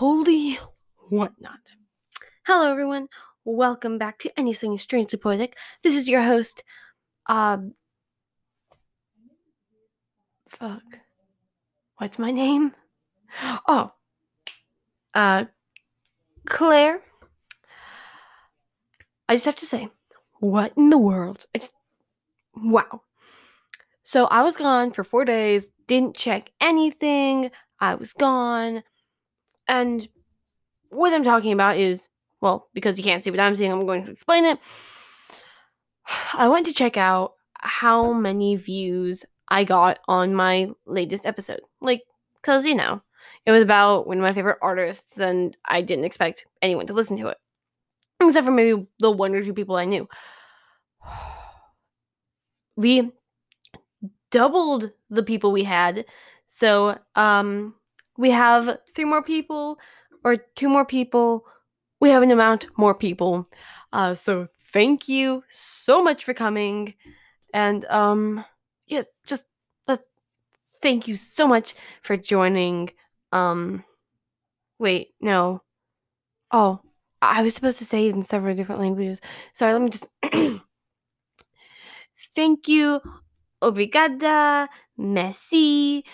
holy whatnot. Hello, everyone. Welcome back to Anything Strangely Poetic. This is your host, um, fuck. What's my name? Oh, uh, Claire. I just have to say, what in the world? It's wow. So I was gone for four days, didn't check anything. I was gone. And what I'm talking about is, well, because you can't see what I'm seeing, I'm going to explain it. I went to check out how many views I got on my latest episode. Like, because, you know, it was about one of my favorite artists, and I didn't expect anyone to listen to it. Except for maybe the one or two people I knew. We doubled the people we had. So, um, we have three more people or two more people. We have an amount more people. Uh, so thank you so much for coming. And um, yes, just uh, thank you so much for joining. Um, wait, no. Oh, I was supposed to say it in several different languages. Sorry, let me just. thank you. Obrigada. Merci.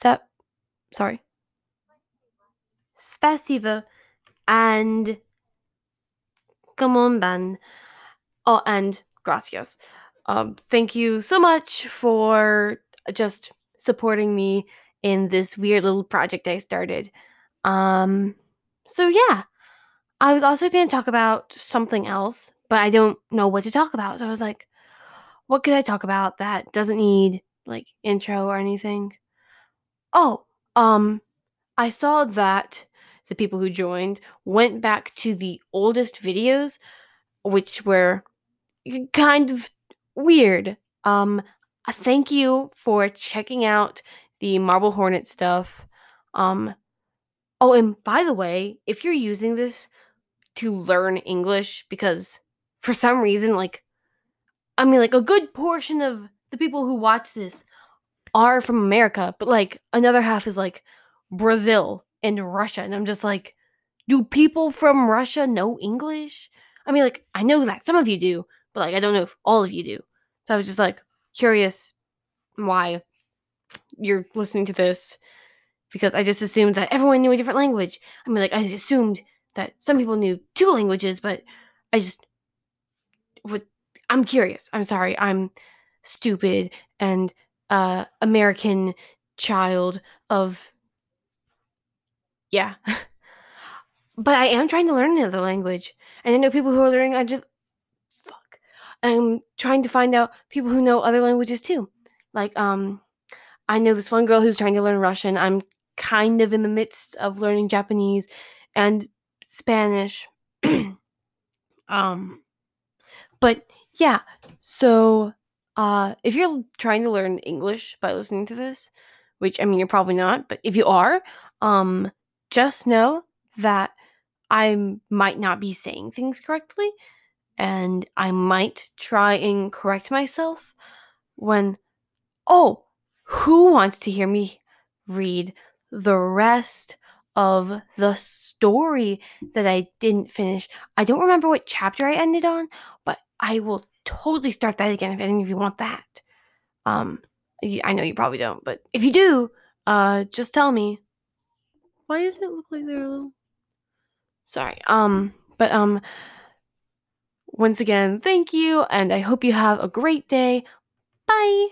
So, sorry. Spasiba. And come on, Ben. Oh, and gracias. Um, thank you so much for just supporting me in this weird little project I started. Um, so yeah, I was also going to talk about something else, but I don't know what to talk about. So I was like, what could I talk about that doesn't need like intro or anything? Oh, um, I saw that the people who joined went back to the oldest videos, which were kind of weird. Um, thank you for checking out the Marble Hornet stuff. Um, oh, and by the way, if you're using this to learn English, because for some reason, like, I mean, like a good portion of the people who watch this are from America, but like another half is like Brazil and Russia. And I'm just like, do people from Russia know English? I mean, like, I know that some of you do, but like, I don't know if all of you do. So I was just like curious why you're listening to this because I just assumed that everyone knew a different language. I mean, like, I assumed that some people knew two languages, but I just would. I'm curious. I'm sorry. I'm stupid and uh, American child of yeah. but I am trying to learn another language, and I know people who are learning. I just fuck. I'm trying to find out people who know other languages too. Like um, I know this one girl who's trying to learn Russian. I'm kind of in the midst of learning Japanese and Spanish. um, but yeah. So uh, if you're trying to learn English by listening to this, which I mean you're probably not, but if you are, um, just know that I might not be saying things correctly, and I might try and correct myself when. Oh, who wants to hear me read the rest of the story that I didn't finish? I don't remember what chapter I ended on, but I will totally start that again if any of you want that. Um, I know you probably don't, but if you do, uh, just tell me. Why does it look like they're a little? Sorry. Um, but um, once again, thank you, and I hope you have a great day. Bye.